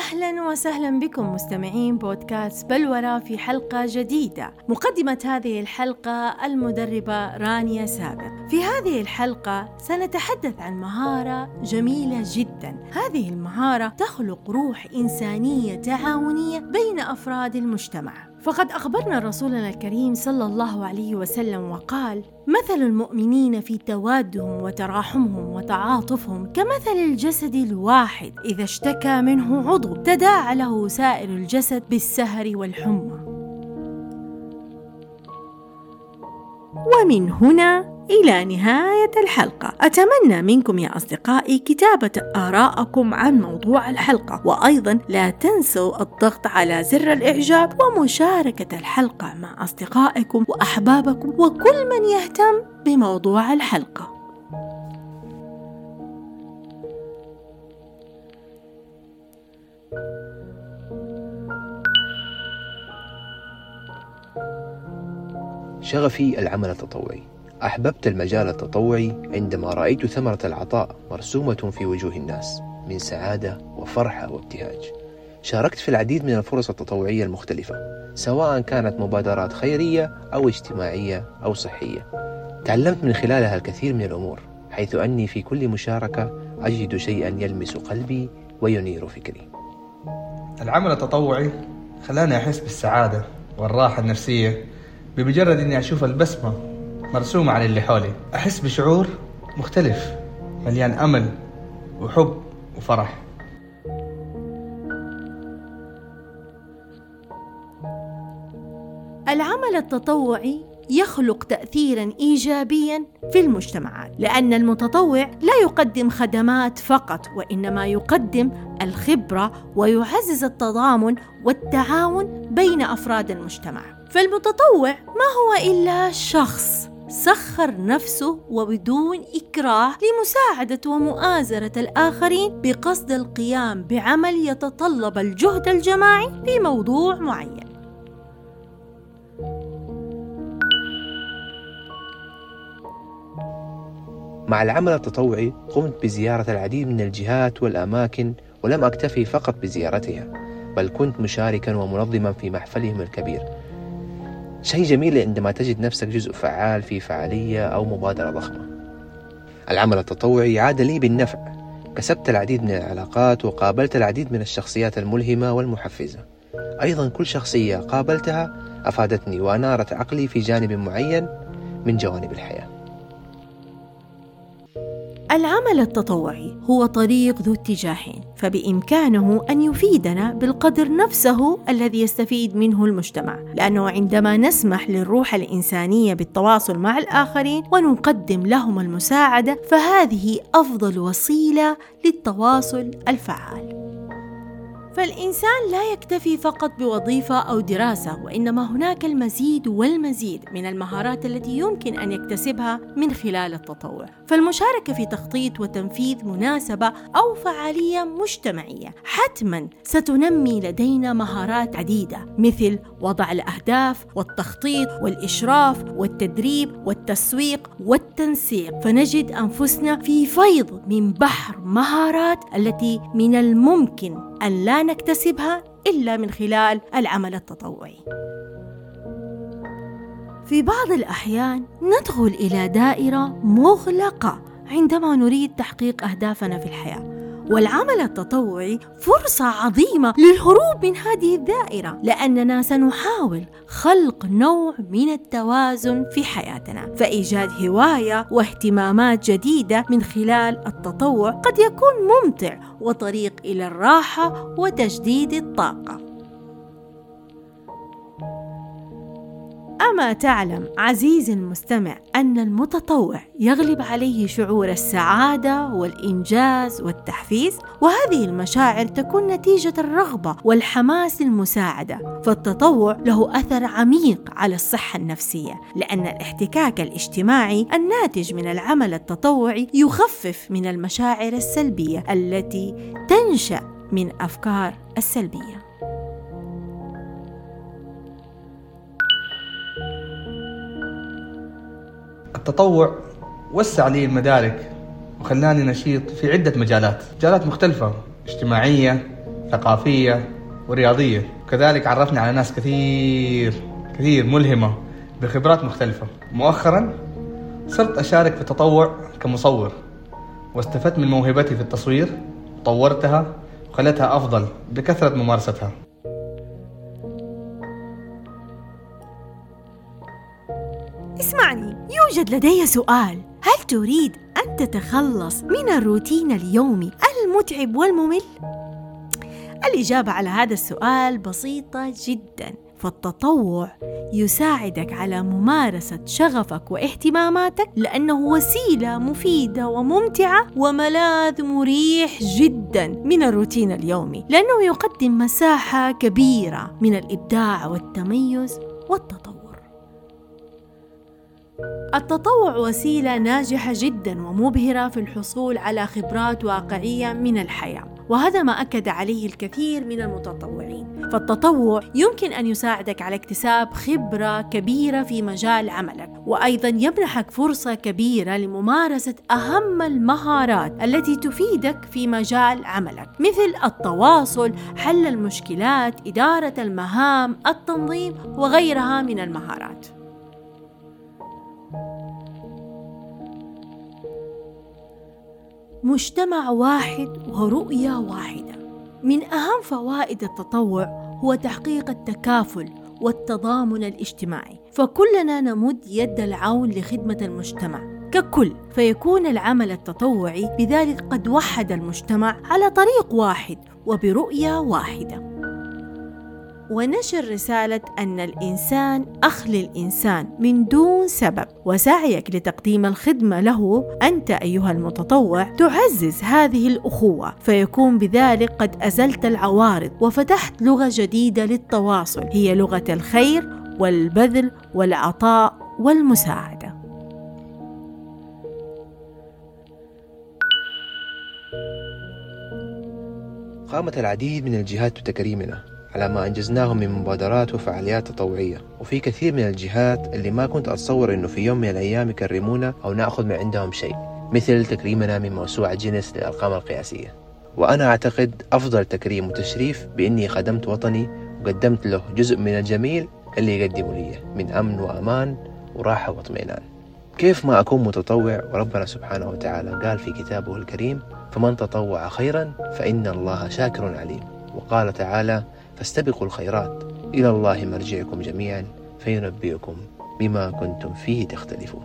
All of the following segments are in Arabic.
أهلا وسهلا بكم مستمعين بودكاست بلورة في حلقة جديدة. مقدمة هذه الحلقة المدربة رانيا سابق. في هذه الحلقة سنتحدث عن مهارة جميلة جدا. هذه المهارة تخلق روح إنسانية تعاونية بين أفراد المجتمع. فقد أخبرنا رسولنا الكريم صلى الله عليه وسلم وقال: مثل المؤمنين في توادهم وتراحمهم وتعاطفهم كمثل الجسد الواحد إذا اشتكى منه عضو تداعى له سائر الجسد بالسهر والحمى. ومن هنا إلى نهاية الحلقة. أتمنى منكم يا أصدقائي كتابة آراءكم عن موضوع الحلقة. وأيضا لا تنسوا الضغط على زر الإعجاب ومشاركة الحلقة مع أصدقائكم وأحبابكم. وكل من يهتم بموضوع الحلقة. شغفي العمل التطوعي. أحببت المجال التطوعي عندما رأيت ثمرة العطاء مرسومة في وجوه الناس من سعادة وفرحة وابتهاج. شاركت في العديد من الفرص التطوعية المختلفة سواء كانت مبادرات خيرية أو اجتماعية أو صحية. تعلمت من خلالها الكثير من الأمور حيث أني في كل مشاركة أجد شيئا يلمس قلبي وينير فكري. العمل التطوعي خلاني أحس بالسعادة والراحة النفسية بمجرد أني أشوف البسمة مرسومة على اللي حولي. أحس بشعور مختلف مليان أمل وحب وفرح. العمل التطوعي يخلق تأثيرا إيجابيا في المجتمعات لأن المتطوع لا يقدم خدمات فقط وإنما يقدم الخبرة ويعزز التضامن والتعاون بين أفراد المجتمع. فالمتطوع ما هو إلا شخص سخر نفسه وبدون إكراه لمساعدة ومؤازرة الآخرين بقصد القيام بعمل يتطلب الجهد الجماعي في موضوع معين. مع العمل التطوعي قمت بزيارة العديد من الجهات والأماكن ولم أكتفي فقط بزيارتها بل كنت مشاركا ومنظما في محفلهم الكبير شيء جميل عندما تجد نفسك جزء فعال في فعالية أو مبادرة ضخمة. العمل التطوعي عاد لي بالنفع. كسبت العديد من العلاقات وقابلت العديد من الشخصيات الملهمة والمحفزة. أيضا كل شخصية قابلتها أفادتني وأنارت عقلي في جانب معين من جوانب الحياة. العمل التطوعي هو طريق ذو اتجاهين فبإمكانه أن يفيدنا بالقدر نفسه الذي يستفيد منه المجتمع لأنه عندما نسمح للروح الإنسانية بالتواصل مع الآخرين ونقدم لهم المساعدة فهذه أفضل وسيلة للتواصل الفعال. فالإنسان لا يكتفي فقط بوظيفة أو دراسة وإنما هناك المزيد والمزيد من المهارات التي يمكن أن يكتسبها من خلال التطوع. فالمشاركة في تخطيط وتنفيذ مناسبة أو فعالية مجتمعية. حتما ستنمي لدينا مهارات عديدة مثل وضع الأهداف والتخطيط والإشراف والتدريب والتسويق والتنسيق. فنجد أنفسنا في فيض من بحر مهارات التي من الممكن أن لا نكتسبها إلا من خلال العمل التطوعي. في بعض الأحيان ندخل إلى دائرة مغلقة عندما نريد تحقيق أهدافنا في الحياة. والعمل التطوعي فرصة عظيمة للهروب من هذه الدائرة لأننا سنحاول خلق نوع من التوازن في حياتنا. فإيجاد هواية واهتمامات جديدة من خلال التطوع قد يكون ممتع وطريق إلى الراحة وتجديد الطاقة. أما تعلم عزيزي المستمع أن المتطوع يغلب عليه شعور السعادة والإنجاز والتحفيز وهذه المشاعر تكون نتيجة الرغبة والحماس للمساعدة فالتطوع له أثر عميق على الصحة النفسية لأن الاحتكاك الاجتماعي الناتج من العمل التطوعي يخفف من المشاعر السلبية التي تنشأ من أفكار السلبية. التطوع وسع لي المدارك وخلاني نشيط في عدة مجالات مجالات مختلفة اجتماعية ثقافية ورياضية. وكذلك عرفني على ناس كثير كثير ملهمة بخبرات مختلفة. مؤخرا صرت أشارك في التطوع كمصور واستفدت من موهبتي في التصوير وطورتها وخلتها أفضل بكثرة ممارستها. اسمعني. يوجد لدي سؤال. هل تريد أن تتخلص من الروتين اليومي المتعب والممل؟ الإجابة على هذا السؤال بسيطة جدا. فالتطوع يساعدك على ممارسة شغفك واهتماماتك لأنه وسيلة مفيدة وممتعة وملاذ مريح جدا من الروتين اليومي لأنه يقدم مساحة كبيرة من الإبداع والتميز والتطور التطوع وسيلة ناجحة جدا ومبهرة في الحصول على خبرات واقعية من الحياة وهذا ما أكد عليه الكثير من المتطوعين. فالتطوع يمكن أن يساعدك على اكتساب خبرة كبيرة في مجال عملك وأيضا يمنحك فرصة كبيرة لممارسة أهم المهارات التي تفيدك في مجال عملك مثل التواصل حل المشكلات إدارة المهام التنظيم وغيرها من المهارات. مجتمع واحد ورؤية واحدة. من أهم فوائد التطوع هو تحقيق التكافل والتضامن الاجتماعي فكلنا نمد يد العون لخدمة المجتمع. ككل فيكون العمل التطوعي بذلك قد وحد المجتمع على طريق واحد وبرؤية واحدة. ونشر رسالة أن الإنسان أخ للإنسان من دون سبب. وسعيك لتقديم الخدمة له أنت أيها المتطوع تعزز هذه الأخوة. فيكون بذلك قد أزلت العوارض وفتحت لغة جديدة للتواصل. هي لغة الخير والبذل والعطاء والمساعدة. قامت العديد من الجهات بتكريمنا. على ما أنجزناه من مبادرات وفعاليات تطوعية. وفي كثير من الجهات اللي ما كنت أتصور أنه في يوم من الأيام يكرمونا أو نأخذ من عندهم شيء مثل تكريمنا من موسوعة جينيس للأرقام القياسية. وأنا أعتقد أفضل تكريم وتشريف بإني خدمت وطني وقدمت له جزء من الجميل اللي يقدمه لي من أمن وأمان وراحة واطمئنان. كيف ما أكون متطوع وربنا سبحانه وتعالى قال في كتابه الكريم فمن تطوع خيرا فإن الله شاكر عليم. وقال تعالى فاستبقوا الخيرات. إلى الله مرجعكم جميعا فينبئكم بما كنتم فيه تختلفون.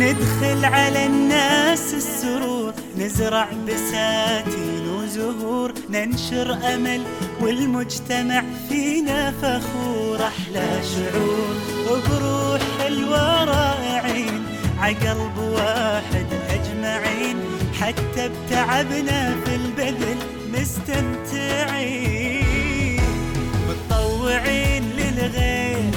ندخل على الناس السرور نزرع بساتين وزهور ننشر أمل والمجتمع فينا فخور. أحلى شعور وبروح حلوة رائعين عقلب واحد أجمعين حتى بتعبنا في البذل مستمتعين. متطوعين للغير